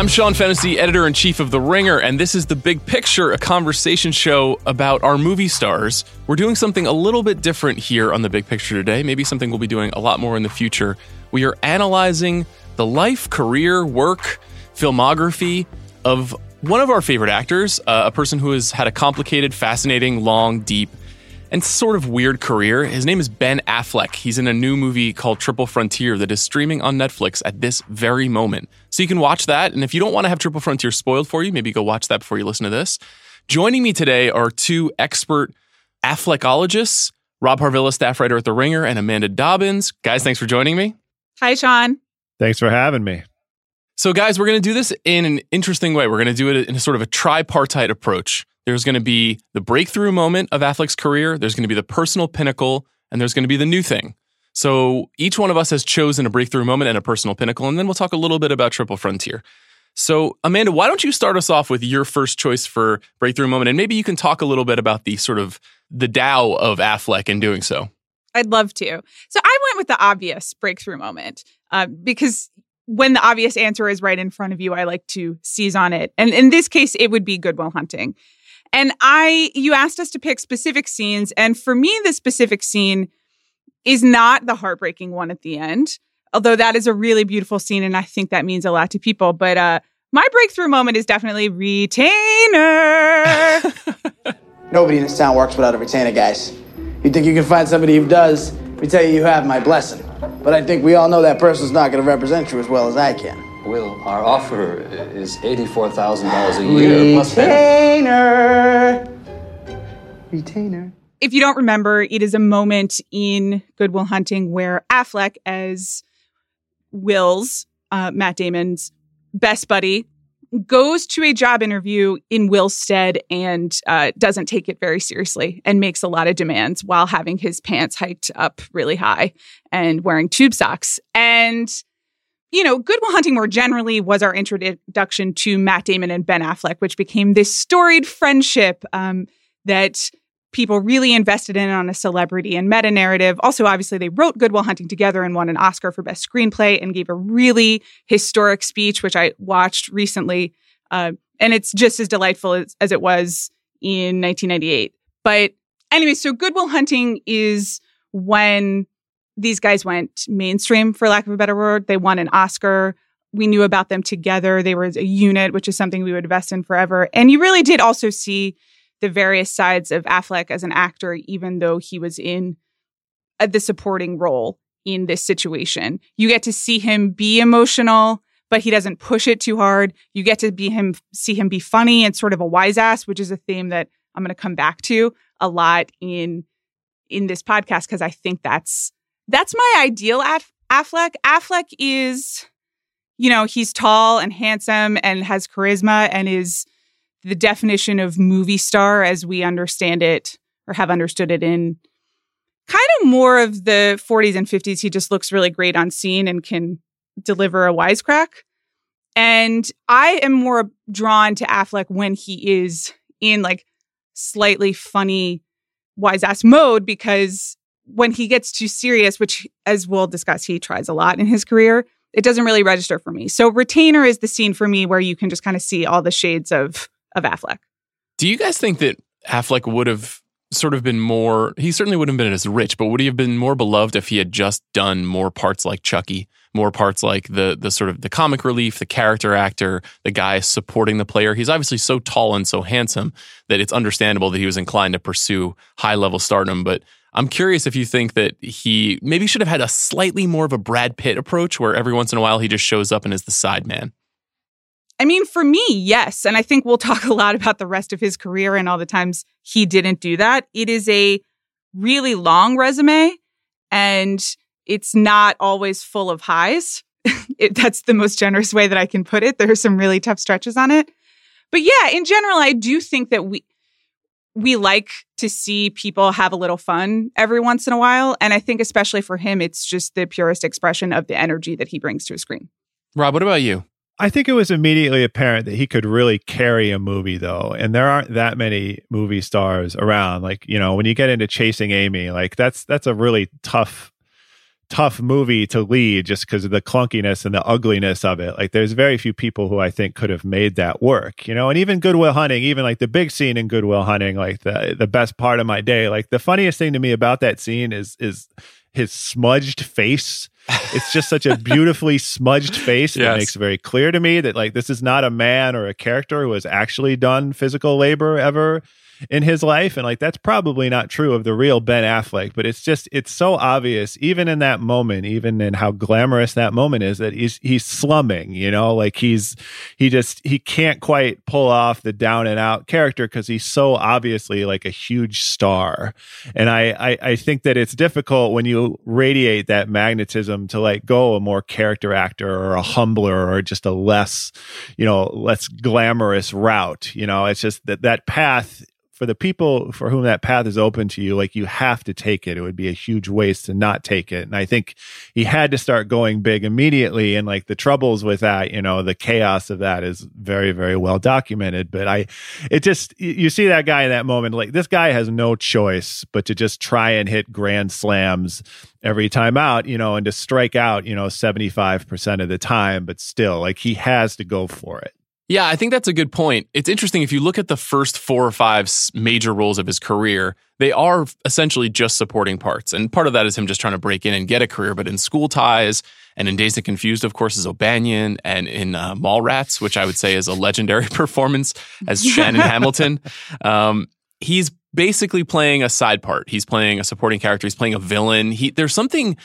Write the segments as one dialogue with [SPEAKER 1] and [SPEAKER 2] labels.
[SPEAKER 1] I'm Sean Fennessey, editor in chief of The Ringer, and this is The Big Picture, a conversation show about our movie stars. We're doing something a little bit different here on The Big Picture today, maybe something we'll be doing a lot more in the future. We are analyzing the life, career, work, filmography of one of our favorite actors, uh, a person who has had a complicated, fascinating, long, deep, and sort of weird career. His name is Ben Affleck. He's in a new movie called Triple Frontier that is streaming on Netflix at this very moment. So you can watch that. And if you don't want to have Triple Frontier spoiled for you, maybe go watch that before you listen to this. Joining me today are two expert Affleckologists, Rob Harvilla, staff writer at The Ringer, and Amanda Dobbins. Guys, thanks for joining me.
[SPEAKER 2] Hi, Sean.
[SPEAKER 3] Thanks for having me.
[SPEAKER 1] So, guys, we're going to do this in an interesting way. We're going to do it in a sort of a tripartite approach. There's going to be the breakthrough moment of Affleck's career, there's going to be the personal pinnacle, and there's going to be the new thing. So each one of us has chosen a breakthrough moment and a personal pinnacle, and then we'll talk a little bit about Triple Frontier. So, Amanda, why don't you start us off with your first choice for breakthrough moment, and maybe you can talk a little bit about the sort of the Tao of Affleck in doing so.
[SPEAKER 2] I'd love to. So I went with the obvious breakthrough moment uh, because when the obvious answer is right in front of you, I like to seize on it. And in this case, it would be Good Will Hunting. And I, you asked us to pick specific scenes. And for me, the specific scene is not the heartbreaking one at the end, although that is a really beautiful scene. And I think that means a lot to people. But, uh, my breakthrough moment is definitely retainer.
[SPEAKER 4] Nobody in this town works without a retainer, guys. You think you can find somebody who does? Let me tell you, you have my blessing. But I think we all know that person's not going to represent you as well as I can.
[SPEAKER 5] Will, our offer is eighty-four thousand dollars a year plus
[SPEAKER 4] Retainer. Retainer.
[SPEAKER 2] if you don't remember, it is a moment in Good Will Hunting where Affleck, as Will's, uh, Matt Damon's best buddy, goes to a job interview in Will's stead and uh, doesn't take it very seriously and makes a lot of demands while having his pants hiked up really high and wearing tube socks. And you know, Good Will Hunting more generally was our introduction to Matt Damon and Ben Affleck, which became this storied friendship um, that people really invested in on a celebrity and meta narrative. Also, obviously, they wrote Good Will Hunting together and won an Oscar for Best Screenplay and gave a really historic speech, which I watched recently. Uh, and it's just as delightful as, as it was in 1998. But anyway, so Good Will Hunting is when these guys went mainstream, for lack of a better word. They won an Oscar. We knew about them together. They were a unit, which is something we would invest in forever. And you really did also see the various sides of Affleck as an actor, even though he was in uh, the supporting role in this situation. You get to see him be emotional, but he doesn't push it too hard. You get to be him, see him be funny and sort of a wise ass, which is a theme that I'm going to come back to a lot in in this podcast because I think that's that's my ideal Aff- Affleck. Affleck is, you know, he's tall and handsome and has charisma and is the definition of movie star as we understand it or have understood it in kind of more of the 40s and 50s. He just looks really great on scene and can deliver a wisecrack. And I am more drawn to Affleck when he is in like slightly funny wise ass mode because when he gets too serious, which as we'll discuss, he tries a lot in his career, it doesn't really register for me. So Retainer is the scene for me where you can just kind of see all the shades of of Affleck.
[SPEAKER 1] Do you guys think that Affleck would have sort of been more, he certainly wouldn't have been as rich, but would he have been more beloved if he had just done more parts like Chucky, more parts like the the sort of the comic relief, the character actor, the guy supporting the player? He's obviously so tall and so handsome that it's understandable that he was inclined to pursue high level stardom, but I'm curious if you think that he maybe should have had a slightly more of a Brad Pitt approach where every once in a while he just shows up and is the side man.
[SPEAKER 2] I mean, for me, yes. And I think we'll talk a lot about the rest of his career and all the times he didn't do that. It is a really long resume and it's not always full of highs. it, that's the most generous way that I can put it. There are some really tough stretches on it. But yeah, in general, I do think that we, we like to see people have a little fun every once in a while. And I think, especially for him, it's just the purest expression of the energy that he brings to a screen.
[SPEAKER 1] Rob, what about you?
[SPEAKER 3] I think it was immediately apparent that he could really carry a movie, though. And there aren't that many movie stars around. Like, you know, when you get into Chasing Amy, like that's that's a really tough tough movie to lead just because of the clunkiness and the ugliness of it. Like there's very few people who I think could have made that work, you know, and even Good Will Hunting, even like the big scene in Good Will Hunting, like the the best part of my day. Like the funniest thing to me about that scene is is his smudged face. It's just such a beautifully smudged face that
[SPEAKER 1] Yes.
[SPEAKER 3] makes it very clear to me that like this is not a man or a character who has actually done physical labor ever in his life and like that's probably not true of the real Ben Affleck but it's just it's so obvious even in that moment even in how glamorous that moment is that he's he's slumming you know? Like he's he just he can't quite pull off the down and out character cuz he's so obviously like a huge star. And I, I I think that it's difficult when you radiate that magnetism to like go a more character actor or a humbler or just a less you know less glamorous route you know? It's just that that path for the people for whom that path is open to you, like you have to take it. It would be a huge waste to not take it. And I think he had to start going big immediately. And like the troubles with that, you know, the chaos of that is very, very well documented. But I, it just, you- see that guy in that moment, like this guy has no choice but to just try and hit grand slams every time out, you know, and to strike out, you know, 75% of the time. But still, like he has to go for it.
[SPEAKER 1] Yeah, I think that's a good point. It's interesting if you look at the first four or five major roles of his career, they are essentially just supporting parts. And part of that is him just trying to break in and get a career. But in School Ties and in Dazed and Confused, of course, is O'Banion, and in uh, Mallrats, which I would say is a legendary performance as Shannon Hamilton, um, he's basically playing a side part. He's playing a supporting character. He's playing a villain. He there's something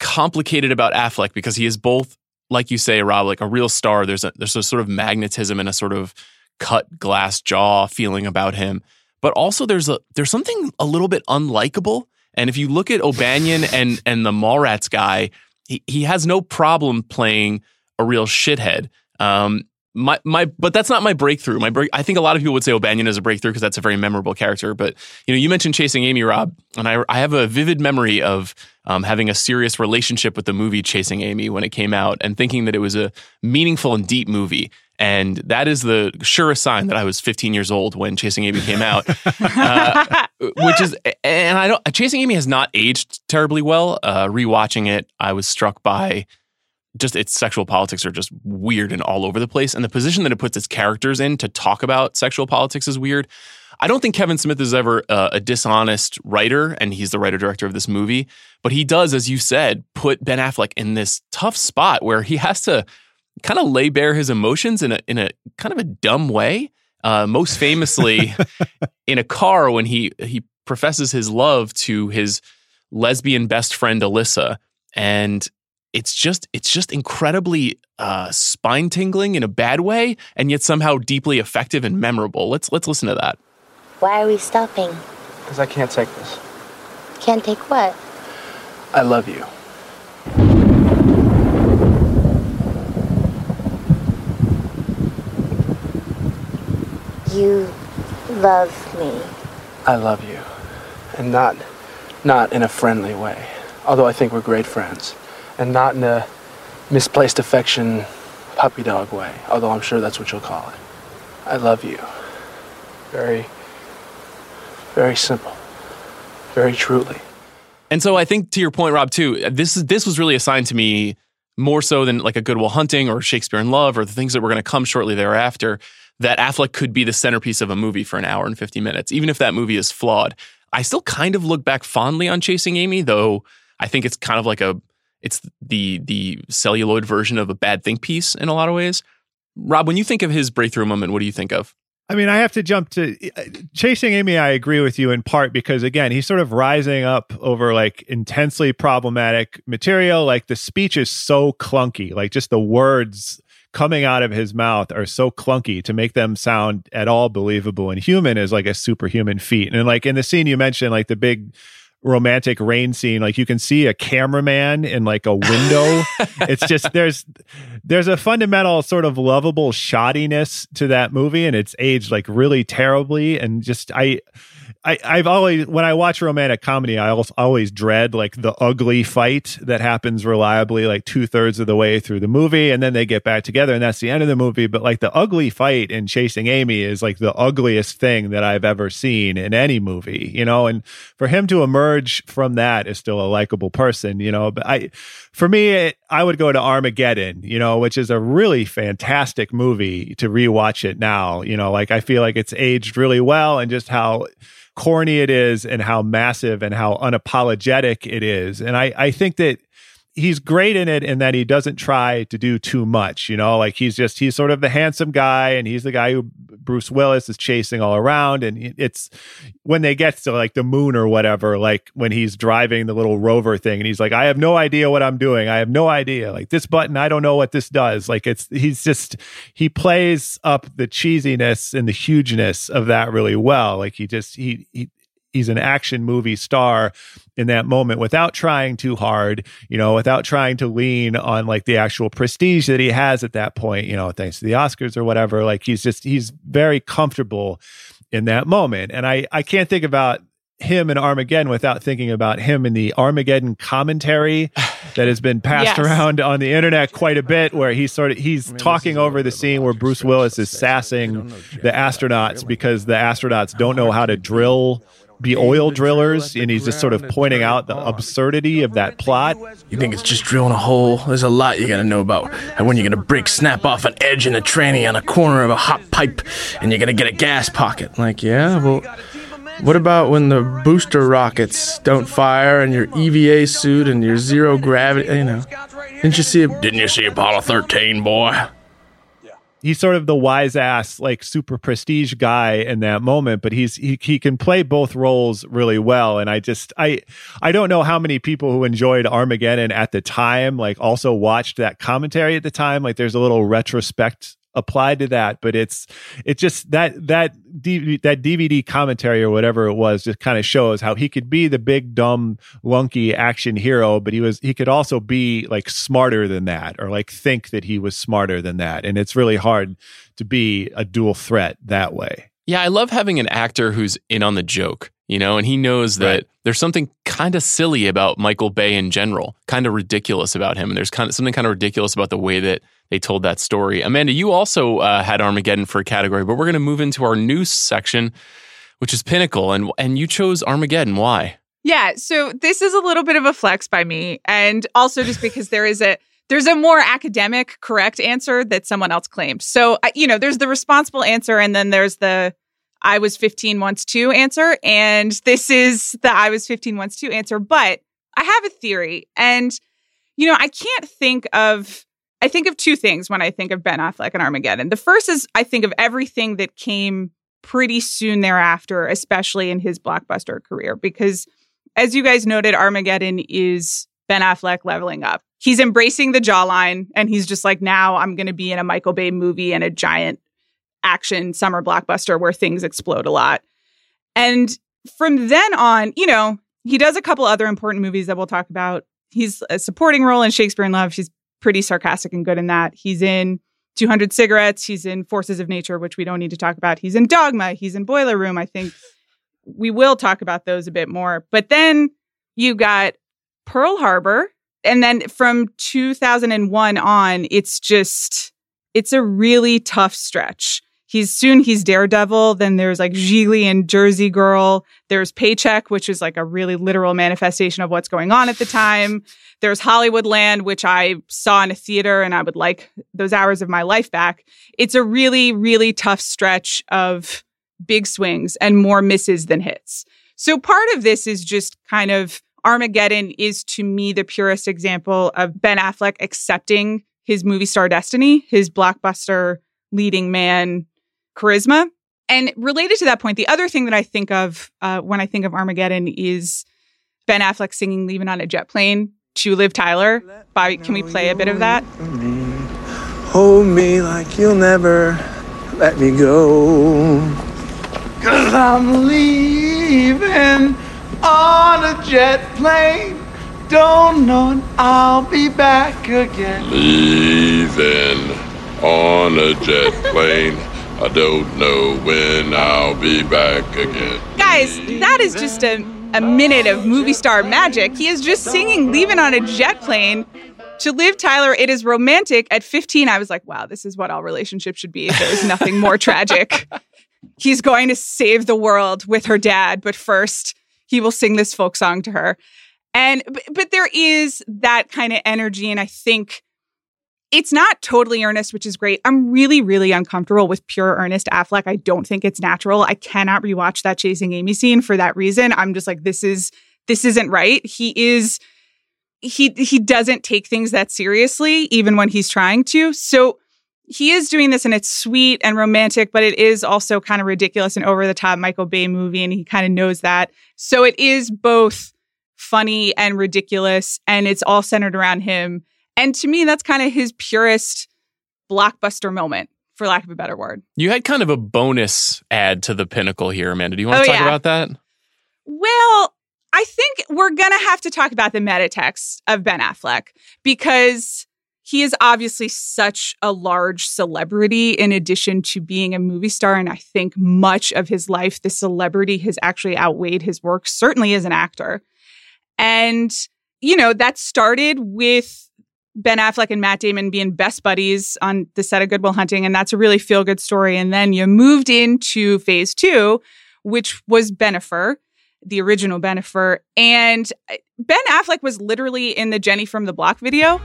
[SPEAKER 1] complicated about Affleck because he is both like you say, Rob, like a real star. There's a there's a sort of magnetism and a sort of cut glass jaw feeling about him, but also there's a there's something a little bit unlikable. And if you look at O'Banion and and the Mallrats guy, he he has no problem playing a real shithead. Um, my my, but that's not my breakthrough. My break. I think a lot of people would say O'Banion is a breakthrough because that's a very memorable character. But you know, you mentioned Chasing Amy, Rob, and I I have a vivid memory of um, having a serious relationship with the movie Chasing Amy when it came out, and thinking that it was a meaningful and deep movie. And that is the surest sign that I was 15 years old when Chasing Amy came out. uh, which is, and I don't. Chasing Amy has not aged terribly well. Uh, rewatching it, I was struck by just its sexual politics are just weird and all over the place. And the position that it puts its characters in to talk about sexual politics is weird. I don't think Kevin Smith is ever uh, a dishonest writer, and he's the writer director of this movie. But he does, as you said, put Ben Affleck in this tough spot where he has to kind of lay bare his emotions in a in a kind of a dumb way. Uh, most famously, in a car when he he professes his love to his lesbian best friend Alyssa, and it's just it's just incredibly uh, spine tingling in a bad way, and yet somehow deeply effective and memorable. Let's let's listen to that.
[SPEAKER 6] Why are we stopping?
[SPEAKER 7] Because I can't take this.
[SPEAKER 6] Can't take what?
[SPEAKER 7] I love you.
[SPEAKER 6] You love me.
[SPEAKER 7] I love you. And not not in a friendly way. Although I think we're great friends. And not in a misplaced affection puppy dog way. Although I'm sure that's what you'll call it. I love you. Very very simple. Very truly.
[SPEAKER 1] And so I think to your point, Rob, too, this is this was really assigned to me more so than like a Good Will Hunting or Shakespeare in Love or the things that were going to come shortly thereafter. That Affleck could be the centerpiece of a movie for an hour and 50 minutes, even if that movie is flawed. I still kind of look back fondly on Chasing Amy, though I think it's kind of like a it's the the celluloid version of a bad think piece in a lot of ways. Rob, when you think of his breakthrough moment, what do you think of?
[SPEAKER 3] I mean, I have to jump to eh, eh, Chasing Amy. I agree with you in part because, again, he's sort of rising up over like intensely problematic material. Like the speech is so clunky, like just the words coming out of his mouth are so clunky to make them sound at all believable and human is like a superhuman feat. And like in the scene you mentioned, like the big romantic rain scene like you can see a cameraman in like a window. It's just there's there's a fundamental sort of lovable shoddiness to that movie and it's aged like really terribly and just i I, I've always when I watch romantic comedy, I always, dread like the ugly fight that happens reliably like two thirds of the way through the movie, and then they get back together, and that's the end of the movie. But like the ugly fight in Chasing Amy is like the ugliest thing that I've ever seen in any movie, you know. And for him to emerge from that is still a likable person, you know. But I, for me, it, I would go to Armageddon, you know, which is a really fantastic movie to rewatch it now. You know, like I feel like it's aged really well, and just how corny it is and how massive and how unapologetic it is. And I, I think that he's great in it in that he doesn't try to do too much, you know, like he's just he's sort of the handsome guy and he's the guy who Bruce Willis is chasing all around and it's when they get to like the moon or whatever, like when he's driving the little rover thing and he's like I have no idea what I'm doing. I have no idea. Like this button, I don't know what this does. Like it's he's just he plays up the cheesiness and the hugeness of that really well. Like he just he he he's an action movie star in that moment without trying too hard, you know, without trying to lean on like the actual prestige that he has at that point, you know, thanks to the Oscars or whatever. Like he's just he's very comfortable in that moment. And I I can't think about him in Armageddon without thinking about him in the Armageddon commentary that has been passed
[SPEAKER 2] Yes.
[SPEAKER 3] around on the internet quite a bit where he's sort of he's talking over the scene where Bruce Willis is sassing the astronauts because the astronauts don't know how to drill be oil drillers and he's just sort of pointing out the absurdity of that plot.
[SPEAKER 8] You think it's just drilling a hole? There's a lot you gotta know about. And when you're gonna break snap off an edge in a tranny on a corner of a hot pipe and you're gonna get a gas pocket. Like, yeah, well, what about when the booster rockets don't fire and your EVA suit and your zero gravity, you know? Didn't you see, didn't you see Apollo 13, boy?
[SPEAKER 3] He's sort of the wise ass like super prestige guy in that moment but he's he, he can play both roles really well. And i just i i don't know how many people who enjoyed armageddon at the time like also watched that commentary at the time. Like there's a little retrospect applied to that but it's it just that that D, that dvd commentary or whatever it was just kind of shows how he could be the big dumb lunky action hero but he was he could also be like smarter than that or like think that he was smarter than that and it's really hard to be a dual threat that way
[SPEAKER 1] Yeah, I love having an actor who's in on the joke, you know, and he knows that
[SPEAKER 3] Right.
[SPEAKER 1] there's something kind of silly about Michael Bay in general, kind of ridiculous about him. And there's kind of something kind of ridiculous about the way that they told that story. Amanda, you also uh, had Armageddon for a category, but we're going to move into our news section, which is Pinnacle. And, and you chose Armageddon. Why?
[SPEAKER 2] Yeah, so this is a little bit of a flex by me, and also just because there is a there's a more academic correct answer that someone else claimed. So you know, there's the responsible answer, and then there's the I was 15 once too answer, and this is the I was 15 once too answer. But I have a theory, and you know, I can't think of. I think of two things when I think of Ben Affleck and Armageddon. The first is I think of everything that came pretty soon thereafter, especially in his blockbuster career, because as you guys noted, Armageddon is Ben Affleck leveling up. He's embracing the jawline and he's just like, now I'm going to be in a Michael Bay movie and a giant action summer blockbuster where things explode a lot. And from then on, you know, he does a couple other important movies that we'll talk about. He's a supporting role in Shakespeare in Love. He's pretty sarcastic and good in that. He's in 200 Cigarettes. He's in Forces of Nature, which we don't need to talk about. He's in Dogma. He's in Boiler Room. I think we will talk about those a bit more. But then you got Pearl Harbor. And then from 2001 on, it's just, it's a really tough stretch. He's soon he's Daredevil. Then there's like Gigli and Jersey Girl. There's Paycheck, which is like a really literal manifestation of what's going on at the time. There's Hollywoodland, which I saw in a theater and I would like those hours of my life back. It's a really, really tough stretch of big swings and more misses than hits. So part of this is just kind of Armageddon is to me the purest example of Ben Affleck accepting his movie star destiny, his blockbuster leading man charisma. And related to that point, the other thing that I think of uh, when I think of Armageddon is Ben Affleck singing Leaving on a Jet Plane to Liv Tyler. Bobby, can we play a bit of that?
[SPEAKER 7] Hold me like you'll never let me go. Cause I'm leaving on a jet plane. Don't know when I'll be back again.
[SPEAKER 9] Leaving on a jet plane. I don't know when I'll be back again.
[SPEAKER 2] Guys, that is just a, a minute of movie star magic. He is just singing Leaving on a Jet Plane. To Liv Tyler, it is romantic. At 15, I was like, wow, this is what all relationships should be. There's nothing more tragic. He's going to save the world with her dad, but first, he will sing this folk song to her. And, but, but there is that kind of energy. And I think it's not totally earnest, which is great. I'm really, really uncomfortable with pure earnest Affleck. I don't think it's natural. I cannot rewatch that chasing Amy scene for that reason. I'm just like, this is this isn't right. He is he he doesn't take things that seriously, even when he's trying to. So he is doing this and it's sweet and romantic, but it is also kind of ridiculous and over the top Michael Bay movie, and he kind of knows that. So it is both funny and ridiculous, and it's all centered around him and to me, that's kind of his purest blockbuster moment, for lack of a better word.
[SPEAKER 1] You had kind of a bonus add to the pinnacle here, Amanda. Do you want to
[SPEAKER 2] Oh,
[SPEAKER 1] talk
[SPEAKER 2] yeah.
[SPEAKER 1] about that?
[SPEAKER 2] Well, I think we're going to have to talk about the meta text of Ben Affleck because he is obviously such a large celebrity in addition to being a movie star. And I think much of his life, the celebrity has actually outweighed his work, certainly as an actor. And, you know, that started with Ben Affleck and Matt Damon being best buddies on the set of Good Will Hunting. And that's a really feel good story. And then you moved into phase two, which was Benifer, the original Benifer. And uh, Ben Affleck was literally in the Jenny from the Block video.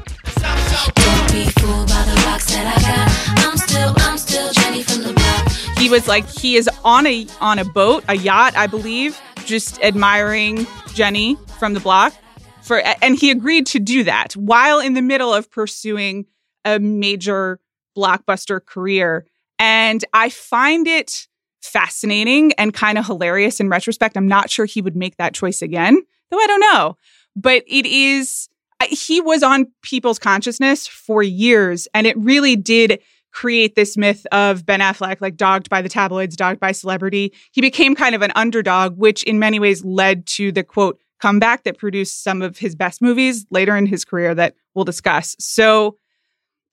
[SPEAKER 2] He was like he is on a on a boat, a yacht, I believe, just admiring Jenny from the block for and he agreed to do that while in the middle of pursuing a major blockbuster career. And I find it fascinating and kind of hilarious in retrospect. I'm not sure he would make that choice again, though I don't know. But it is, he was on people's consciousness for years and it really did create this myth of Ben Affleck like dogged by the tabloids, dogged by celebrity. He became kind of an underdog which in many ways led to the quote comeback that produced some of his best movies later in his career that we'll discuss. So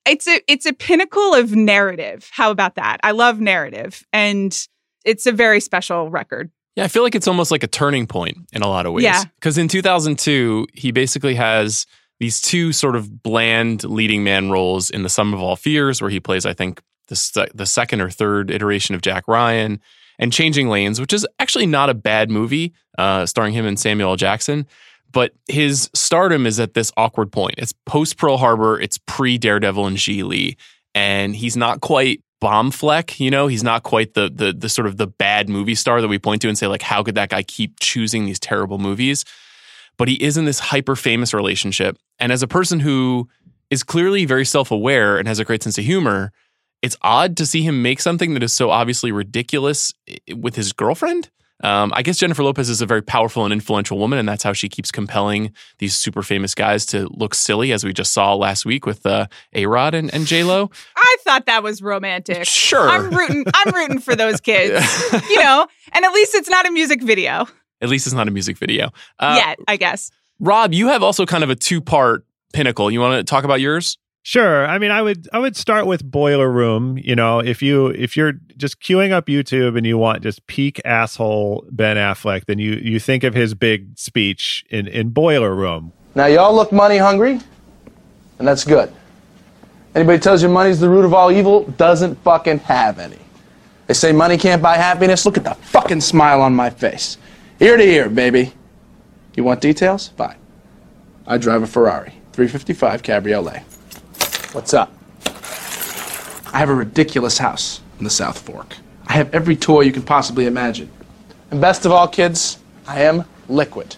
[SPEAKER 2] it's a it's a pinnacle of narrative. How about that? I love narrative and it's a very special record.
[SPEAKER 1] Yeah, I feel like it's almost like a turning point in a lot of ways.
[SPEAKER 2] Yeah.
[SPEAKER 1] Because in 2002, he basically has these two sort of bland leading man roles in The Sum of All Fears, where he plays, I think, the, the second or third iteration of Jack Ryan, and Changing Lanes, which is actually not a bad movie, uh, starring him and Samuel L. Jackson. But his stardom is at this awkward point. It's post Pearl Harbor, it's pre Daredevil and Gigli, and he's not quite bomb fleck you know he's not quite the the the sort of the bad movie star that we point to and say like how could that guy keep choosing these terrible movies but he is in this hyper famous relationship and as a person who is clearly very self-aware and has a great sense of humor it's odd to see him make something that is so obviously ridiculous with his girlfriend um, I guess Jennifer Lopez is a very powerful and influential woman, and that's how she keeps compelling these super famous guys to look silly, as we just saw last week with uh, A Rod and, and J Lo.
[SPEAKER 2] I thought that was romantic.
[SPEAKER 1] Sure.
[SPEAKER 2] I'm rooting I'm rooting for those kids. you know, and at least it's not a music video
[SPEAKER 1] At least it's not a music video. Uh,
[SPEAKER 2] yet, I guess.
[SPEAKER 1] Rob, you have also kind of a two part pinnacle. You want to talk about yours?
[SPEAKER 3] Sure. I mean, I would I would start with Boiler Room. You know, if you if you're just queuing up YouTube and you want just peak asshole Ben Affleck, then you you think of his big speech in in Boiler Room.
[SPEAKER 7] Now, y'all look money hungry, and that's good. Anybody tells you money's the root of all evil doesn't fucking have any. They say money can't buy happiness. Look at the fucking smile on my face. Ear to ear, baby. You want details? Fine. I drive a Ferrari, 355 Cabriolet. What's up? I have a ridiculous house in the South Fork. I have every toy you can possibly imagine. And best of all, kids, I am liquid.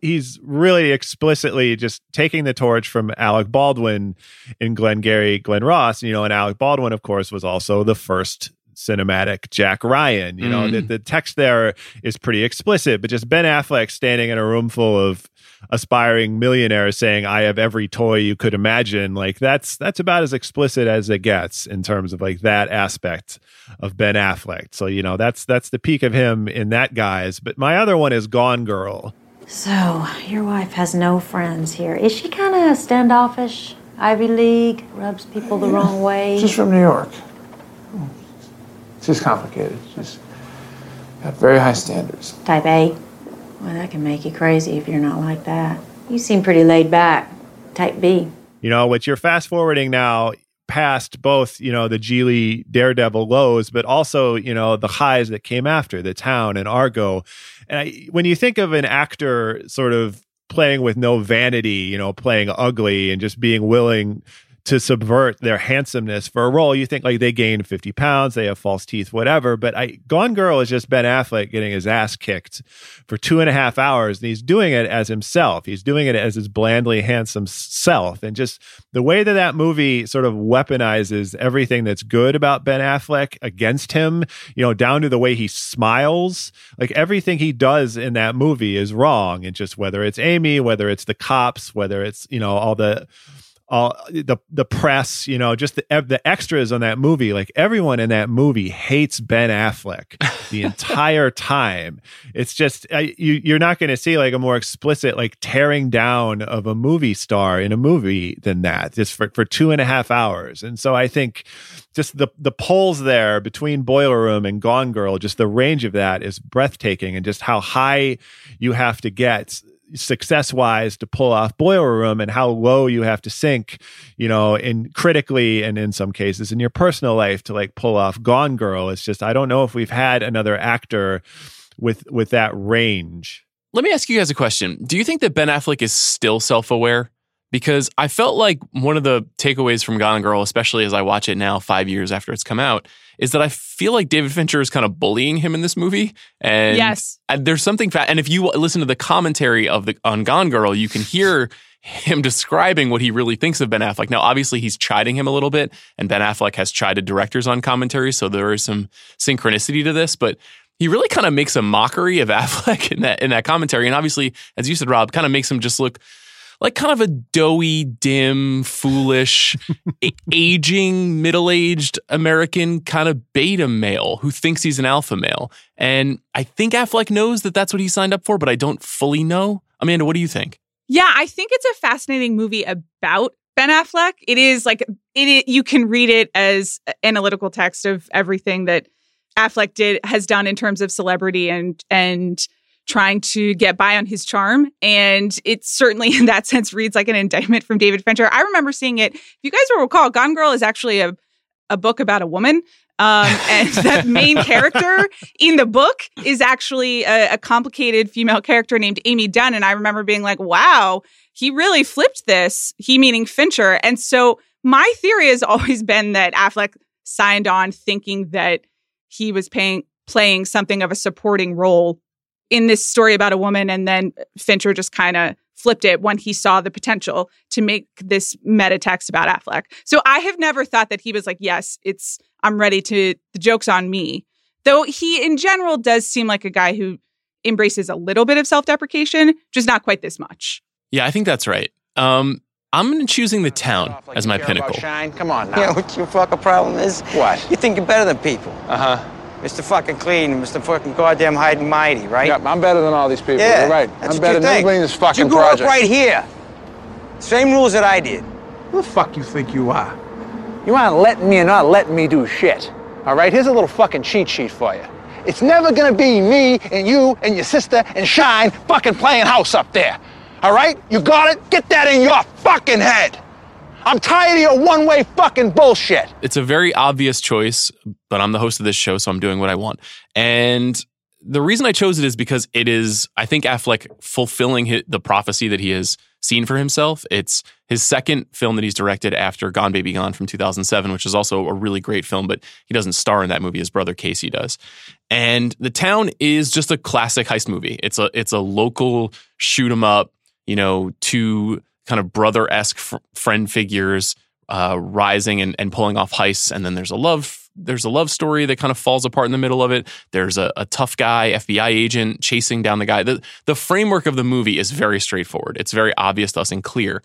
[SPEAKER 3] He's really explicitly just taking the torch from Alec Baldwin in Glengarry Glen Ross. You know, and Alec Baldwin, of course, was also the first cinematic Jack Ryan. You know,
[SPEAKER 1] Mm.
[SPEAKER 3] the, the text there is pretty explicit, but just Ben Affleck standing in a room full of aspiring millionaires saying, I have every toy you could imagine. Like that's that's about as explicit as it gets in terms of like that aspect of Ben Affleck. So, you know, that's that's the peak of him in that guise. But my other one is Gone Girl.
[SPEAKER 10] So, your wife has no friends here. Is she kind of standoffish? Ivy League? Rubs people the wrong way?
[SPEAKER 7] She's from New York. She's complicated. She's got very high standards.
[SPEAKER 10] Type A? Well, that can make you crazy if you're not like that. You seem pretty laid back. Type B.
[SPEAKER 3] You know, what you're fast forwarding now past both, you know, the Gigli Daredevil lows, but also, you know, the highs that came after the town and Argo. And I, when you think of an actor sort of playing with no vanity, you know, playing ugly and just being willing to subvert their handsomeness for a role. You think like they gained 50 pounds, they have false teeth, whatever. But I, Gone Girl is just Ben Affleck getting his ass kicked for two and a half hours. And he's doing it as himself. He's doing it as his blandly handsome self. And just the way that that movie sort of weaponizes everything that's good about Ben Affleck against him, you know, down to the way he smiles. Like everything he does in that movie is wrong. And just whether it's Amy, whether it's the cops, whether it's, you know, all the, all the the press, you know, just the the extras on that movie. Like everyone in that movie hates Ben Affleck the entire time. It's just I, you you're not going to see like a more explicit like tearing down of a movie star in a movie than that. Just for for two and a half hours. And so I think just the the polls there between Boiler Room and Gone Girl, just the range of that is breathtaking, and just how high you have to get success wise to pull off boiler room and how low you have to sink you know in critically and in some cases in your personal life to like pull off gone girl. It's just i don't know if we've had another actor with with that range.
[SPEAKER 1] Let me ask you guys a question. Do you think that ben affleck is still self-aware because I felt like one of the takeaways from Gone Girl, especially as I watch it now, five years after it's come out, is that I feel like David Fincher is kind of bullying him in this movie. And
[SPEAKER 2] yes,
[SPEAKER 1] there's something fat. And if you listen to the commentary of the on Gone Girl, you can hear him describing what he really thinks of Ben Affleck. Now, obviously, he's chiding him a little bit, and Ben Affleck has chided directors on commentary, so there is some synchronicity to this, but. He really kind of makes a mockery of Affleck in that in that commentary, and obviously, as you said, Rob, kind of makes him just look like kind of a doughy, dim, foolish, aging, middle aged American kind of beta male who thinks he's an alpha male. And I think Affleck knows that that's what he signed up for, but I don't fully know. Amanda, what do you think?
[SPEAKER 2] Yeah, I think it's a fascinating movie about Ben Affleck. It is like it. You can read it as analytical text of everything that Affleck did has done in terms of celebrity and and trying to get by on his charm. And it certainly, in that sense, reads like an indictment from David Fincher. I remember seeing it. If you guys will recall, Gone Girl is actually a, a book about a woman. Um, and the main character in the book is actually a, a, complicated female character named Amy Dunne. And I remember being like, wow, he really flipped this, he meaning Fincher. And so my theory has always been that Affleck signed on thinking that he was paying, playing something of a supporting role in this story about a woman. And then Fincher just kind of flipped it when he saw the potential to make this meta text about Affleck. So I have never thought that he was like, yes, it's, I'm ready to, the joke's on me. Though he in general does seem like a guy who embraces a little bit of self deprecation, just not quite this much.
[SPEAKER 1] Yeah, I think that's right. Um, I'm choosing the town as my pinnacle.
[SPEAKER 11] Shine, come on now.
[SPEAKER 12] You know what your fucking problem is?
[SPEAKER 11] What?
[SPEAKER 12] You think you're better than people.
[SPEAKER 11] Uh huh.
[SPEAKER 12] Mr. fucking clean, Mr. fucking goddamn high and mighty, right?
[SPEAKER 11] Yeah, I'm better than all these people.
[SPEAKER 12] Yeah,
[SPEAKER 11] You're right. I'm better than anybody in this fucking project.
[SPEAKER 12] you grew
[SPEAKER 11] project.
[SPEAKER 12] up right here. Same rules that I did.
[SPEAKER 11] Who the fuck you think you are? You aren't letting me or not letting me do shit. All right, here's a little fucking cheat sheet for you. It's never gonna be me and you and your sister and Shine fucking playing house up there. All right? You got it? Get that in your fucking head. I'm tired of your one-way fucking bullshit.
[SPEAKER 1] It's a very obvious choice, but I'm the host of this show, so I'm doing what I want. And the reason I chose it is because it is, I think, Affleck fulfilling the prophecy that he has seen for himself. It's his second film that he's directed after Gone Baby Gone from 2007, which is also a really great film, but he doesn't star in that movie. His brother Casey does. And The Town is just a classic heist movie. It's a it's a local shoot 'em up, you know, two kind of brother esque fr- friend figures uh, rising and, and pulling off heists, and then there's a love there's a love story that kind of falls apart in the middle of it. There's a, a tough guy, FBI agent chasing down the guy. The, the framework of the movie is very straightforward. It's very obvious to us and clear.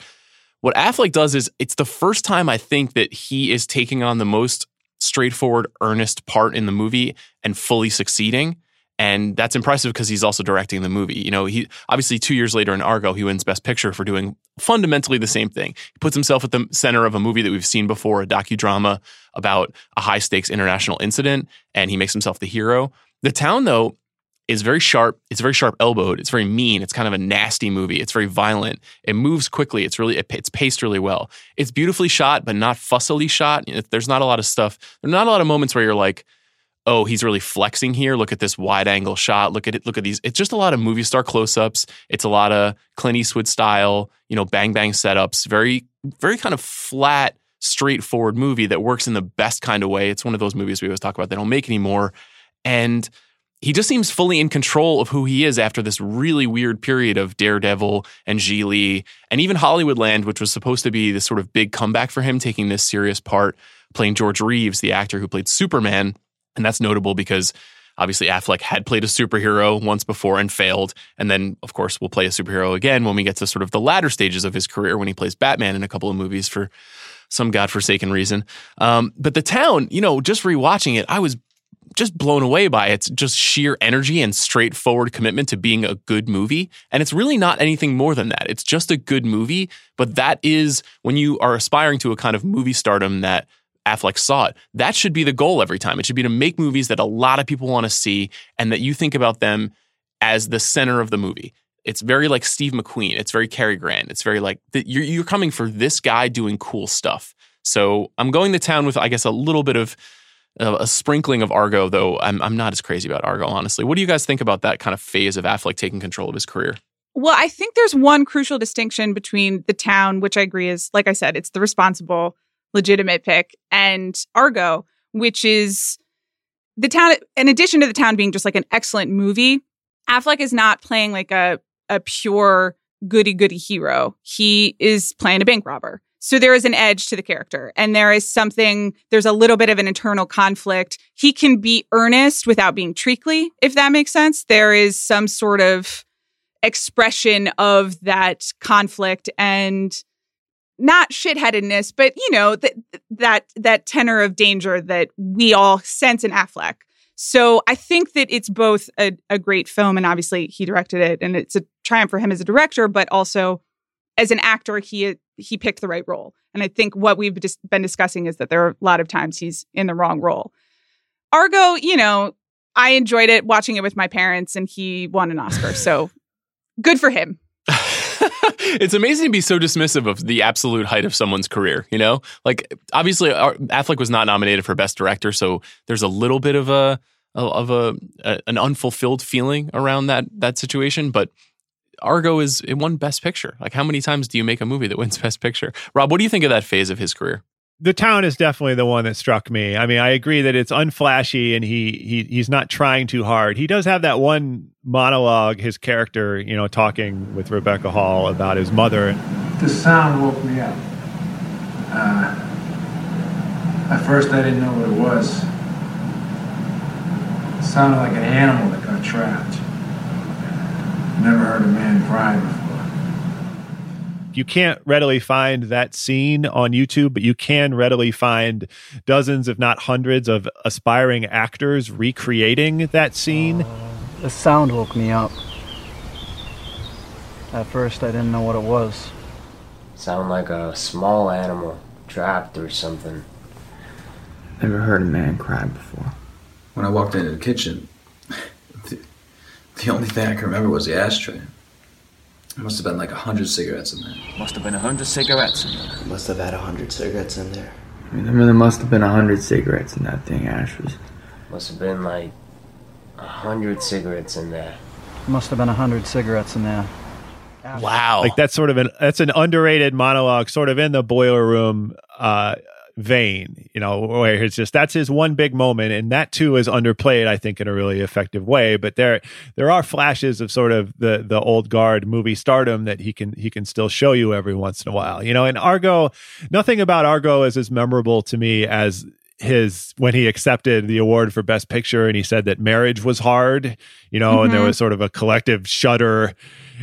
[SPEAKER 1] What Affleck does is it's the first time I think that he is taking on the most straightforward, earnest part in the movie and fully succeeding. And that's impressive because he's also directing the movie. You know, he obviously two years later in Argo, he wins Best Picture for doing fundamentally the same thing. He puts himself at the center of a movie that we've seen before, a docudrama about a high stakes international incident, and he makes himself the hero. The town, though, is very sharp. It's very sharp elbowed. It's very mean. It's kind of a nasty movie. It's very violent. It moves quickly. It's really it's paced really well. It's beautifully shot, but not fussily shot. There's not a lot of stuff. There's not a lot of moments where you're like, oh, he's really flexing here. Look at this wide angle shot. Look at it. Look at these. It's just a lot of movie star close ups. It's a lot of Clint Eastwood style, you know, bang bang setups. Very very kind of flat, straightforward movie that works in the best kind of way. It's one of those movies we always talk about. They don't make anymore, and he just seems fully in control of who he is after this really weird period of Daredevil and Gigli and even Hollywoodland, which was supposed to be this sort of big comeback for him, taking this serious part, playing George Reeves, the actor who played Superman. And that's notable because obviously Affleck had played a superhero once before and failed. And then, of course, we'll play a superhero again when we get to sort of the latter stages of his career when he plays Batman in a couple of movies for some godforsaken reason. Um, but the town, you know, just rewatching it, I was just blown away by its just sheer energy and straightforward commitment to being a good movie. And it's really not anything more than that. It's just a good movie. But that is when you are aspiring to a kind of movie stardom that Affleck saw it. That should be the goal every time. It should be to make movies that a lot of people want to see and that you think about them as the center of the movie. It's very like Steve McQueen. It's very Cary Grant. It's very like you're, you're coming for this guy doing cool stuff. So I'm going to town with, I guess, a little bit of a sprinkling of Argo, though I'm, I'm not as crazy about Argo, honestly. What do you guys think about that kind of phase of Affleck taking control of his career?
[SPEAKER 2] Well, I think there's one crucial distinction between the town, which I agree is, like I said, it's the responsible, legitimate pick, and Argo, which is the town. In addition to the town being just like an excellent movie, Affleck is not playing like a a pure goody goody hero. He is playing a bank robber. So there is an edge to the character and there is something, there's a little bit of an internal conflict. He can be earnest without being treacly, if that makes sense. There is some sort of expression of that conflict and not shitheadedness, but you know, that that that tenor of danger that we all sense in Affleck. So I think that it's both a, a great film, and obviously he directed it, and it's a triumph for him as a director, but also as an actor, he he picked the right role. And I think what we've just been discussing is that there are a lot of times he's in the wrong role. Argo, you know, I enjoyed it watching it with my parents, and he won an Oscar. So good for him.
[SPEAKER 1] it's amazing to be so dismissive of the absolute height of someone's career. You know, like obviously uh, Affleck was not nominated for Best Director, so there's a little bit of a of a, a an unfulfilled feeling around that that situation. But Argo is it won Best Picture. Like, how many times do you make a movie that wins Best Picture? Rob, what do you think of that phase of his career?
[SPEAKER 3] The town is definitely the one that struck me. I mean, I agree that it's unflashy and he he he's not trying too hard. He does have that one monologue, his character, you know, talking with Rebecca Hall about his mother.
[SPEAKER 13] The sound woke me up. Uh, at first, I didn't know what it was. It sounded like an animal that got trapped. Never heard a man cry before.
[SPEAKER 3] You can't readily find that scene on YouTube, but you can readily find dozens, if not hundreds, of aspiring actors recreating that scene. Uh,
[SPEAKER 14] the sound woke me up. At first, I didn't know what it was.
[SPEAKER 15] Sound like a small animal trapped or something.
[SPEAKER 16] Never heard a man cry before.
[SPEAKER 13] When I walked into the kitchen, the only thing I can remember was the ashtray. There must have been like a hundred cigarettes in there.
[SPEAKER 16] Must have been a hundred cigarettes in there.
[SPEAKER 15] Must have had a hundred cigarettes in there.
[SPEAKER 16] I mean, there must have been a hundred cigarettes in that thing, Ashes.
[SPEAKER 15] Must have been like a hundred cigarettes in there.
[SPEAKER 14] Must have been a hundred cigarettes in there.
[SPEAKER 1] Wow.
[SPEAKER 3] Like that's sort of an that's an underrated monologue, sort of in the boiler room uh, vein, you know, where it's just that's his one big moment, and that too is underplayed, I think, in a really effective way. But there there are flashes of sort of the the old guard movie stardom that he can he can still show you every once in a while, you know. And Argo, nothing about Argo is as memorable to me as his when he accepted the award for best picture and he said that marriage was hard you know mm-hmm. and there mm-hmm. was sort of a collective shudder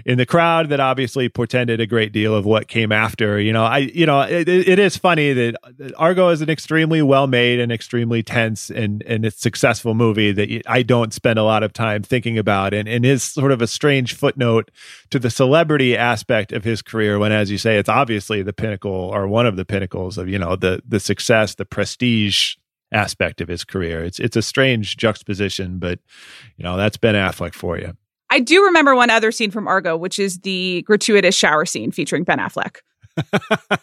[SPEAKER 3] in the crowd that obviously portended a great deal of what came after. You know, I you know it, it is funny that Argo is an extremely well made and extremely tense and and it's successful movie that I don't spend a lot of time thinking about and and is sort of a strange footnote to the celebrity aspect of his career when as you say it's obviously the pinnacle or one of the pinnacles of you know the the success the prestige aspect of his career. It's it's a strange juxtaposition, but you know that's Ben Affleck for you.
[SPEAKER 2] I do remember one other scene from Argo, which is the gratuitous shower scene featuring Ben Affleck.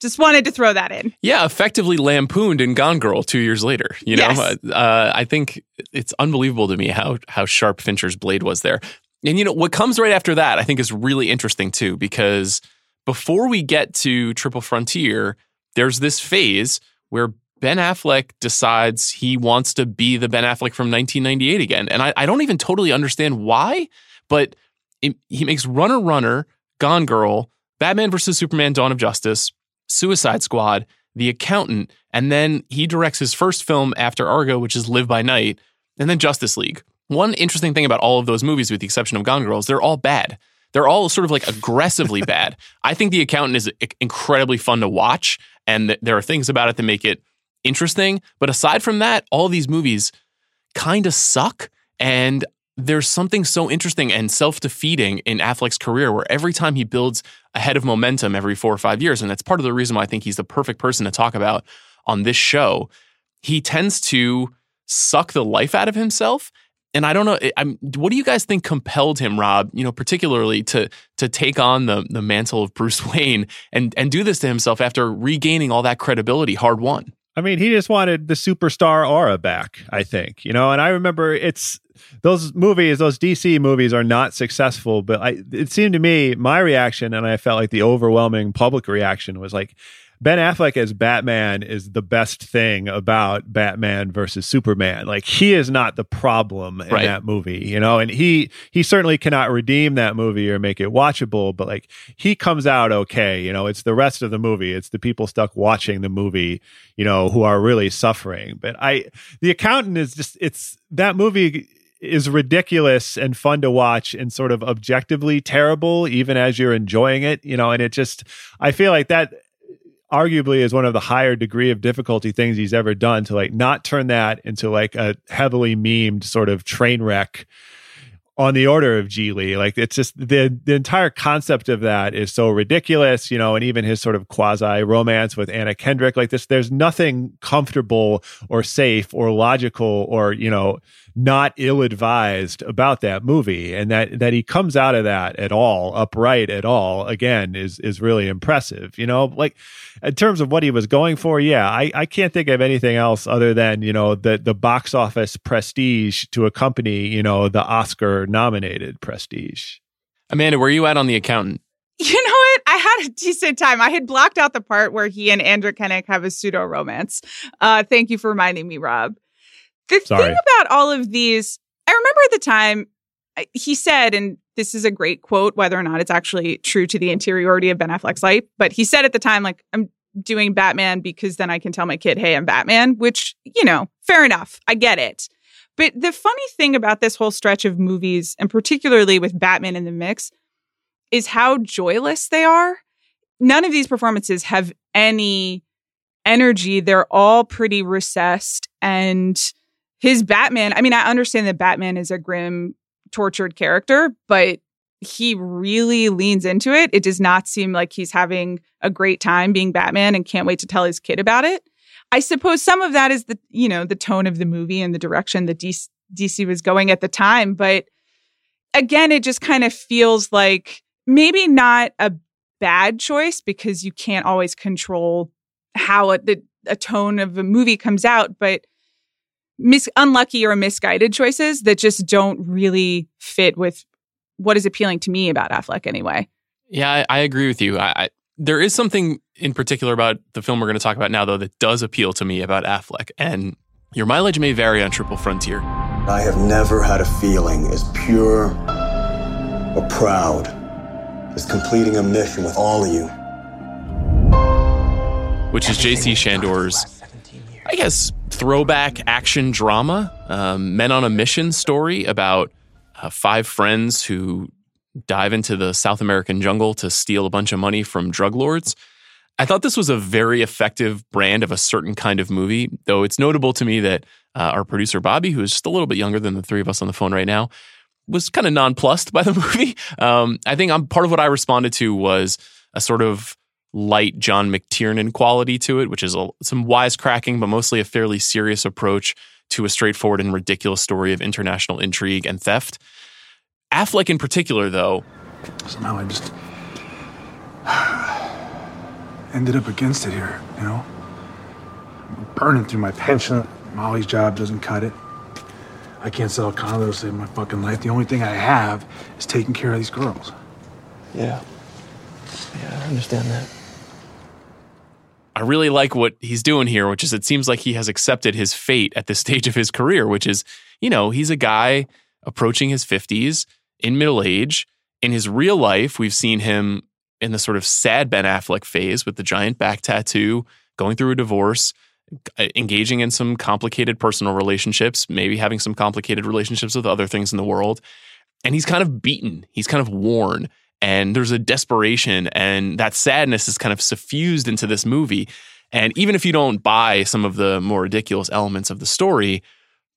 [SPEAKER 2] Just wanted to throw that in.
[SPEAKER 1] Yeah, effectively lampooned in Gone Girl two years later. You know,
[SPEAKER 2] Yes.
[SPEAKER 1] uh, I think it's unbelievable to me how how sharp Fincher's blade was there. And you know what comes right after that, I think, is really interesting too, because before we get to Triple Frontier, there's this phase where Ben Affleck decides he wants to be the Ben Affleck from 1998 again, and I, I don't even totally understand why, but it, he makes Runner Runner, Gone Girl, Batman vs Superman: Dawn of Justice, Suicide Squad, The Accountant, and then he directs his first film after Argo, which is Live by Night, and then Justice League. One interesting thing about all of those movies, with the exception of Gone Girl, is they're all bad. They're all sort of like aggressively bad. I think The Accountant is incredibly fun to watch, and th- there are things about it that make it interesting. But aside from that, all these movies kind of suck. And there's something so interesting and self defeating in Affleck's career where every time he builds ahead of momentum every four or five years, and that's part of the reason why I think he's the perfect person to talk about on this show, he tends to suck the life out of himself. And I don't know. I'm, what do you guys think compelled him, Rob? You know, particularly to to take on the the mantle of Bruce Wayne and and do this to himself after regaining all that credibility, hard won.
[SPEAKER 3] I mean, he just wanted the superstar aura back, I think, you know. And I remember it's those movies, those DC movies are not successful, but I, it seemed to me, my reaction, and I felt like the overwhelming public reaction was like, Ben Affleck as Batman is the best thing about Batman versus Superman. Like he is not the problem in
[SPEAKER 1] Right.
[SPEAKER 3] that movie, you know, and he he certainly cannot redeem that movie or make it watchable, but like he comes out okay, you know, it's the rest of the movie. It's the people stuck watching the movie, you know, who are really suffering. But I the accountant is just it's that movie is ridiculous and fun to watch and sort of objectively terrible even as you're enjoying it, you know, and it just I feel like that arguably is one of the higher degree of difficulty things he's ever done to like not turn that into like a heavily memed sort of train wreck on the order of Gigli. Like it's just the the entire concept of that is so ridiculous, you know, and even his sort of quasi romance with Anna Kendrick, like this, there's nothing comfortable or safe or logical or, you know, not ill advised about that movie. And that that he comes out of that at all, upright at all, again, is is really impressive. You know, like in terms of what he was going for, yeah, I, I can't think of anything else other than, you know, the the box office prestige to accompany, you know, the Oscar nominated prestige.
[SPEAKER 1] Amanda, where are you at on the accountant?
[SPEAKER 2] You know what? I had a decent time. I had blocked out the part where he and Anna Kendrick have a pseudo romance. Uh, thank you for reminding me, Rob. The
[SPEAKER 3] Sorry.
[SPEAKER 2] thing about all of these, I remember at the time he said, and this is a great quote, whether or not it's actually true to the interiority of Ben Affleck's life, but he said at the time, like, I'm doing Batman because then I can tell my kid, hey, I'm Batman, which, you know, fair enough. I get it. But the funny thing about this whole stretch of movies, and particularly with Batman in the mix, is how joyless they are. None of these performances have any energy. They're all pretty recessed. And his Batman, I mean, I understand that Batman is a grim, tortured character, but he really leans into it. It does not seem like he's having a great time being Batman and can't wait to tell his kid about it. I suppose some of that is the, you know, the tone of the movie and the direction that DC, DC was going at the time. But again, it just kind of feels like maybe not a bad choice because you can't always control how a, the, a tone of a movie comes out, but mis- unlucky or misguided choices that just don't really fit with what is appealing to me about Affleck anyway.
[SPEAKER 1] Yeah, I, I agree with you. I, I, there is something in particular about the film we're going to talk about now, though, that does appeal to me about Affleck. And your mileage may vary on Triple Frontier.
[SPEAKER 17] I have never had a feeling as pure or proud as completing a mission with all of you.
[SPEAKER 1] which is J.C. Chandor's, I guess, throwback action drama, um, Men on a Mission story about uh, five friends who dive into the South American jungle to steal a bunch of money from drug lords. I thought this was a very effective brand of a certain kind of movie, though it's notable to me that uh, our producer Bobby, who is just a little bit younger than the three of us on the phone right now, was kind of nonplussed by the movie. Um, I think I'm part of what I responded to was a sort of light John McTiernan quality to it, which is a, some wisecracking, but mostly a fairly serious approach to a straightforward and ridiculous story of international intrigue and theft. Affleck, in particular, though,
[SPEAKER 18] somehow I just ended up against it here, you know? I'm burning through my pension. Molly's job doesn't cut it. I can't sell condos to save my fucking life. The only thing I have is taking care of these girls.
[SPEAKER 8] Yeah. Yeah, I understand that.
[SPEAKER 1] I really like what he's doing here, which is it seems like he has accepted his fate at this stage of his career, which is, you know, he's a guy approaching his 50s in middle age. In his real life, we've seen him in the sort of sad Ben Affleck phase with the giant back tattoo, going through a divorce, uh, engaging in some complicated personal relationships, maybe having some complicated relationships with other things in the world. And he's kind of beaten, he's kind of worn, and there's a desperation, and that sadness is kind of suffused into this movie. And even if you don't buy some of the more ridiculous elements of the story,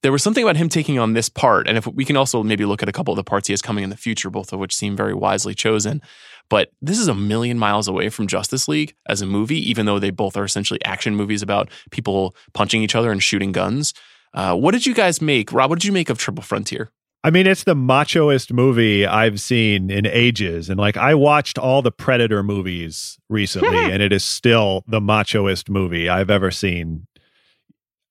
[SPEAKER 1] there was something about him taking on this part. And if we can also maybe look at a couple of the parts he has coming in the future, both of which seem very wisely chosen. But this is a million miles away from Justice League as a movie, even though they both are essentially action movies about people punching each other and shooting guns. Uh, what did you guys make? Rob, what did you make of Triple Frontier?
[SPEAKER 3] I mean, it's the machoest movie I've seen in ages. And like, I watched all the Predator movies recently, and it is still the machoest movie I've ever seen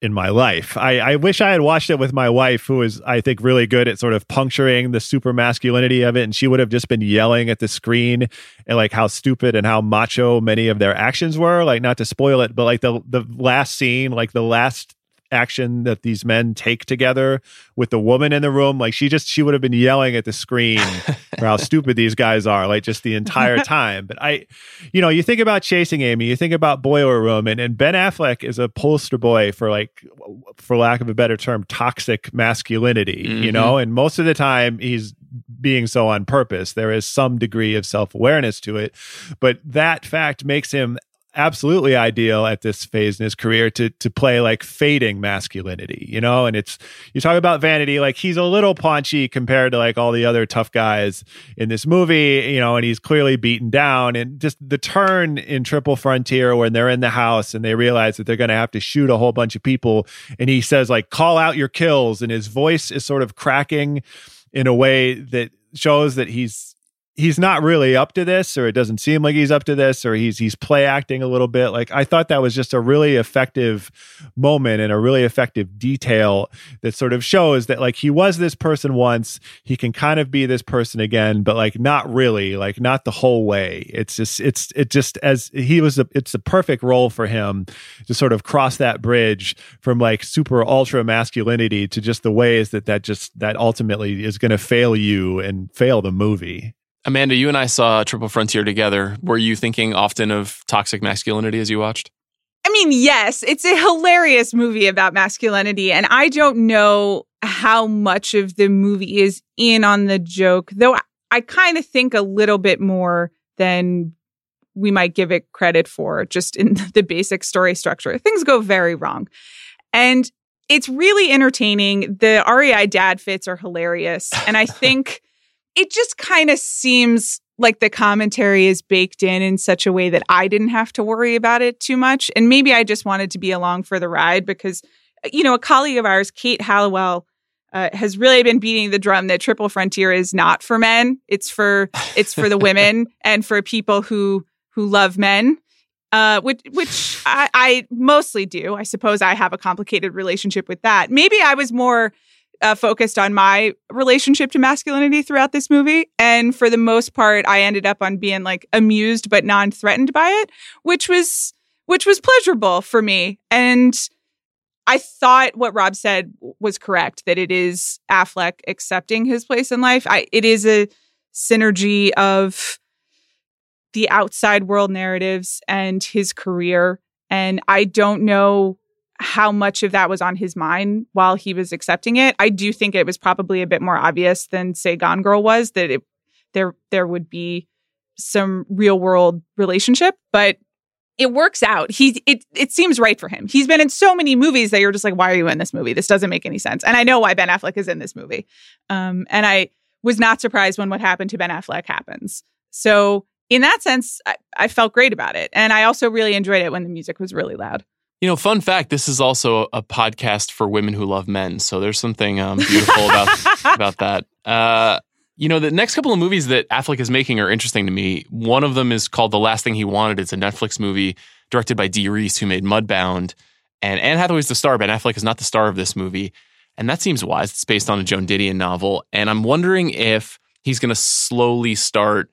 [SPEAKER 3] in my life. I, I wish I had watched it with my wife, who is, I think, really good at sort of puncturing the super masculinity of it. And she would have just been yelling at the screen and like how stupid and how macho many of their actions were. Like, not to spoil it, but like the the last scene, like the last action that these men take together with the woman in the room like she just she would have been yelling at the screen for how stupid these guys are like just the entire time. But i you know you think about chasing amy you think about boiler room and, and ben affleck is a poster boy for like for lack of a better term toxic masculinity mm-hmm. you know? And most of the time he's being so on purpose. There is some degree of self-awareness to it but that fact makes him absolutely ideal at this phase in his career to to play like fading masculinity, you know. And it's you talk about vanity, like he's a little paunchy compared to like all the other tough guys in this movie, you know. And he's clearly beaten down. And just the turn in Triple Frontier when they're in the house and they realize that they're going to have to shoot a whole bunch of people, and he says like, "Call out your kills," and his voice is sort of cracking in a way that shows that he's he's not really up to this or it doesn't seem like he's up to this or he's he's play acting a little bit. Like i thought that was just a really effective moment and a really effective detail that sort of shows that like he was this person once he can kind of be this person again but like not really like not the whole way. It's just it's it just as he was a, it's a perfect role for him to sort of cross that bridge from like super ultra masculinity to just the ways that that just that ultimately is going to fail you and fail the movie
[SPEAKER 1] Amanda, you and I saw Triple Frontier together. Were you thinking often of toxic masculinity as you watched?
[SPEAKER 2] I mean, yes, it's a hilarious movie about masculinity. And I don't know how much of the movie is in on the joke, though I, I kind of think a little bit more than we might give it credit for just in the basic story structure. Things go very wrong. And it's really entertaining. The REI dad fits are hilarious. And I think it just kind of seems like the commentary is baked in in such a way that I didn't have to worry about it too much. And maybe I just wanted to be along for the ride because, you know, a colleague of ours, Kate Halliwell, uh, has really been beating the drum that Triple Frontier is not for men. It's for it's for the women and for people who who love men. Uh, which which I, I mostly do. I suppose I have a complicated relationship with that. Maybe I was more uh, focused on my relationship to masculinity throughout this movie. And for the most part, I ended up on being like amused but non threatened by it, which was which was pleasurable for me. And I thought what Rob said was correct that it is Affleck accepting his place in life. I, it is a synergy of the outside world narratives and his career. And I don't know how much of that was on his mind while he was accepting it. I do think it was probably a bit more obvious than say Gone Girl was that it there there would be some real world relationship, but it works out. He it it seems right for him. He's been in so many movies that you're just like, why are you in this movie? This doesn't make any sense. And I know why Ben Affleck is in this movie. Um, and I was not surprised when what happened to Ben Affleck happens. So in that sense, I, I felt great about it. And I also really enjoyed it when the music was really loud.
[SPEAKER 1] You know, fun fact: this is also a podcast for women who love men. So there's something um, beautiful about about that. Uh, you know, the next couple of movies that Affleck is making are interesting to me. One of them is called The Last Thing He Wanted. It's a Netflix movie directed by Dee Rees, who made Mudbound. And Anne Hathaway's the star. Ben Affleck is not the star of this movie. And that seems wise. It's based on a Joan Didion novel. And I'm wondering if he's going to slowly start,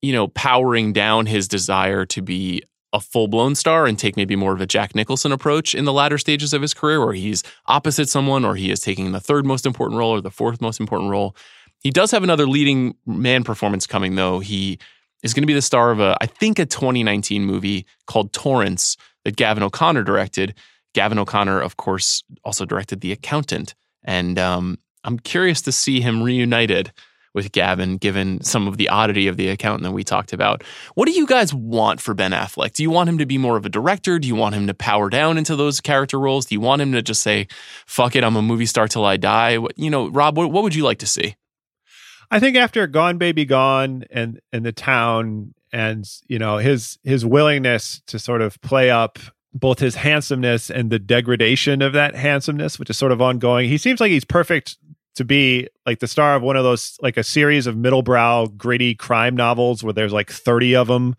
[SPEAKER 1] you know, powering down his desire to be a full blown star and take maybe more of a Jack Nicholson approach in the latter stages of his career, where he's opposite someone or he is taking the third most important role or the fourth most important role. He does have another leading man performance coming, though. He is going to be the star of a, I think, a 2019 movie called Torrance that Gavin O'Connor directed. Gavin O'Connor, of course, also directed The Accountant. And um, I'm curious to see him reunited with Gavin, given some of the oddity of The Accountant that we talked about. What do you guys want for Ben Affleck? Do you want him to be more of a director? Do you want him to power down into those character roles? Do you want him to just say, fuck it, I'm a movie star till I die? You know, Rob, what, what would you like to see?
[SPEAKER 3] I think after Gone Baby Gone and and the town and you know his his willingness to sort of play up both his handsomeness and the degradation of that handsomeness, which is sort of ongoing. He seems like he's perfect to be like the star of one of those like a series of middlebrow gritty crime novels where there's like 30 of them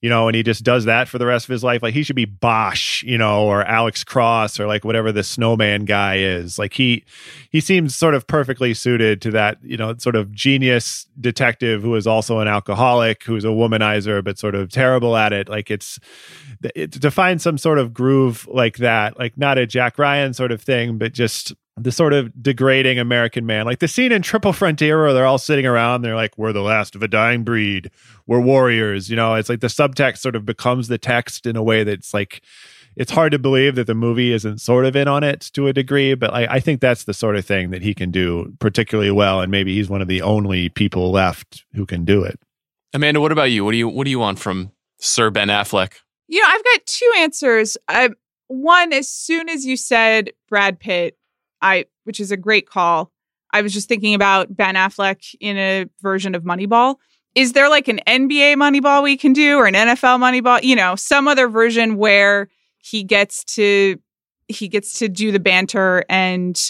[SPEAKER 3] you know, and he just does that for the rest of his life. Like he should be Bosch, you know, or Alex Cross or like whatever the snowman guy is. Like he he seems sort of perfectly suited to that, you know, sort of genius detective who is also an alcoholic, who's a womanizer, but sort of terrible at it. Like it's, it's to find some sort of groove like that, like not a Jack Ryan sort of thing, but just the sort of degrading American man. Like the scene in Triple Frontier where they're all sitting around, they're like, We're the last of a dying breed. We're warriors. You know, it's like the subtext sort of becomes the text in a way that's like it's hard to believe that the movie isn't sort of in on it to a degree, but I, I think that's the sort of thing that he can do particularly well, and maybe he's one of the only people left who can do it.
[SPEAKER 1] Amanda, what about you? What do you what do you want from Sir Ben Affleck?
[SPEAKER 2] You know, I've got two answers. I, one, as soon as you said Brad Pitt, I which is a great call. I was just thinking about Ben Affleck in a version of Moneyball. Is there like an NBA Moneyball we can do or an NFL Moneyball? You know, some other version where he gets to he gets to do the banter and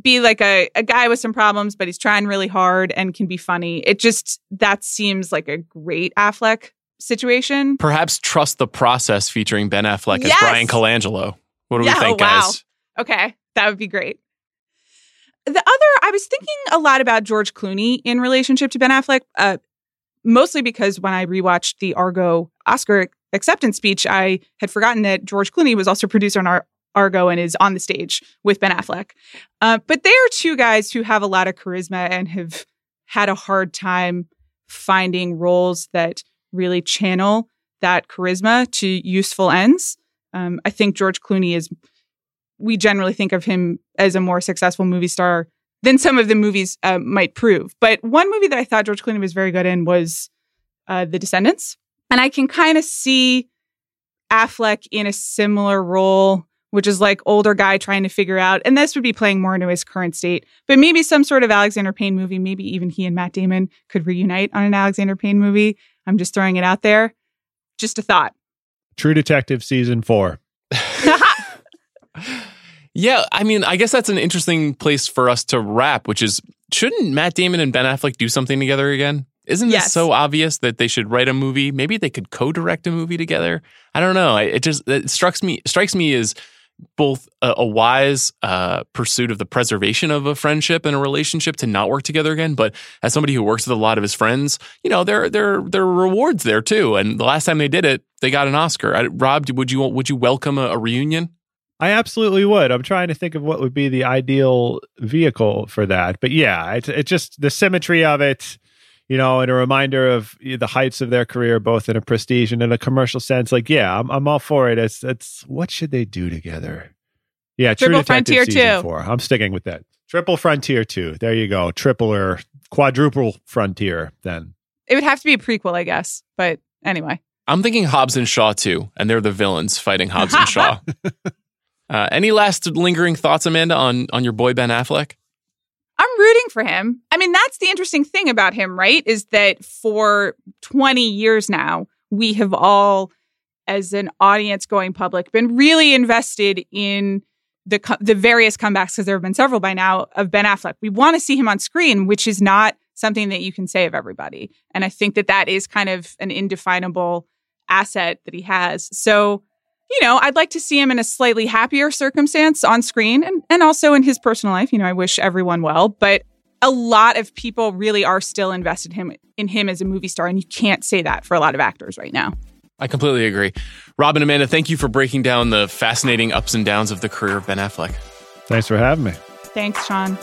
[SPEAKER 2] be like a, a guy with some problems, but he's trying really hard and can be funny. It just that seems like a great Affleck situation.
[SPEAKER 1] Perhaps trust the process featuring Ben Affleck
[SPEAKER 2] Yes!
[SPEAKER 1] as Bryan Colangelo. What do
[SPEAKER 2] Yeah,
[SPEAKER 1] we think,
[SPEAKER 2] wow.
[SPEAKER 1] guys?
[SPEAKER 2] Okay, that would be great. The other, I was thinking a lot about George Clooney in relationship to Ben Affleck, uh, mostly because when I rewatched the Argo Oscar acceptance speech, I had forgotten that George Clooney was also producer on Ar- Argo and is on the stage with Ben Affleck. Uh, but they are two guys who have a lot of charisma and have had a hard time finding roles that really channel that charisma to useful ends. Um, I think George Clooney is we generally think of him as a more successful movie star than some of the movies uh, might prove. But one movie that I thought George Clooney was very good in was uh, The Descendants. And I can kind of see Affleck in a similar role, which is like older guy trying to figure out, and this would be playing more into his current state, but maybe some sort of Alexander Payne movie. Maybe even he and Matt Damon could reunite on an Alexander Payne movie. I'm just throwing it out there. Just a thought.
[SPEAKER 3] True Detective season four.
[SPEAKER 1] Yeah, I mean, I guess that's an interesting place for us to wrap, which is shouldn't Matt Damon and Ben Affleck do something together again? Isn't this so obvious that they should write a movie? Maybe they could co-direct a movie together. I don't know. It just it strikes me strikes me as both a, a wise uh, pursuit of the preservation of a friendship and a relationship to not work together again. But as somebody who works with a lot of his friends, you know, there there there are rewards there too. And the last time they did it, they got an Oscar. I, Rob, would you would you welcome a, a reunion?
[SPEAKER 3] I absolutely would. I'm trying to think of what would be the ideal vehicle for that. But yeah, it's it's just the symmetry of it, you know, and a reminder of the heights of their career, both in a prestige and in a commercial sense. Like, yeah, I'm I'm all for it. It's it's what should they do together? Yeah,
[SPEAKER 2] Triple
[SPEAKER 3] Detective
[SPEAKER 2] Frontier 2.
[SPEAKER 3] four. I'm sticking with that. Triple Frontier two. There you go. Tripler quadruple frontier then.
[SPEAKER 2] It would have to be a prequel, I guess. But anyway.
[SPEAKER 1] I'm thinking Hobbs and Shaw too, and they're the villains fighting Hobbs and Shaw. Uh, any last lingering thoughts, Amanda, on on your boy Ben Affleck?
[SPEAKER 2] I'm rooting for him. I mean, that's the interesting thing about him, right? Is that for 20 years now, we have all, as an audience going public, been really invested in the the various comebacks because there have been several by now of Ben Affleck. We want to see him on screen, which is not something that you can say of everybody. And I think that that is kind of an indefinable asset that he has. So you know, I'd like to see him in a slightly happier circumstance on screen and, and also in his personal life. You know, I wish everyone well, but a lot of people really are still invested him in him as a movie star, and you can't say that for a lot of actors right now.
[SPEAKER 1] I completely agree. Rob and Amanda, thank you for breaking down the fascinating ups and downs of the career of Ben Affleck.
[SPEAKER 3] Thanks for having me.
[SPEAKER 2] Thanks, Sean.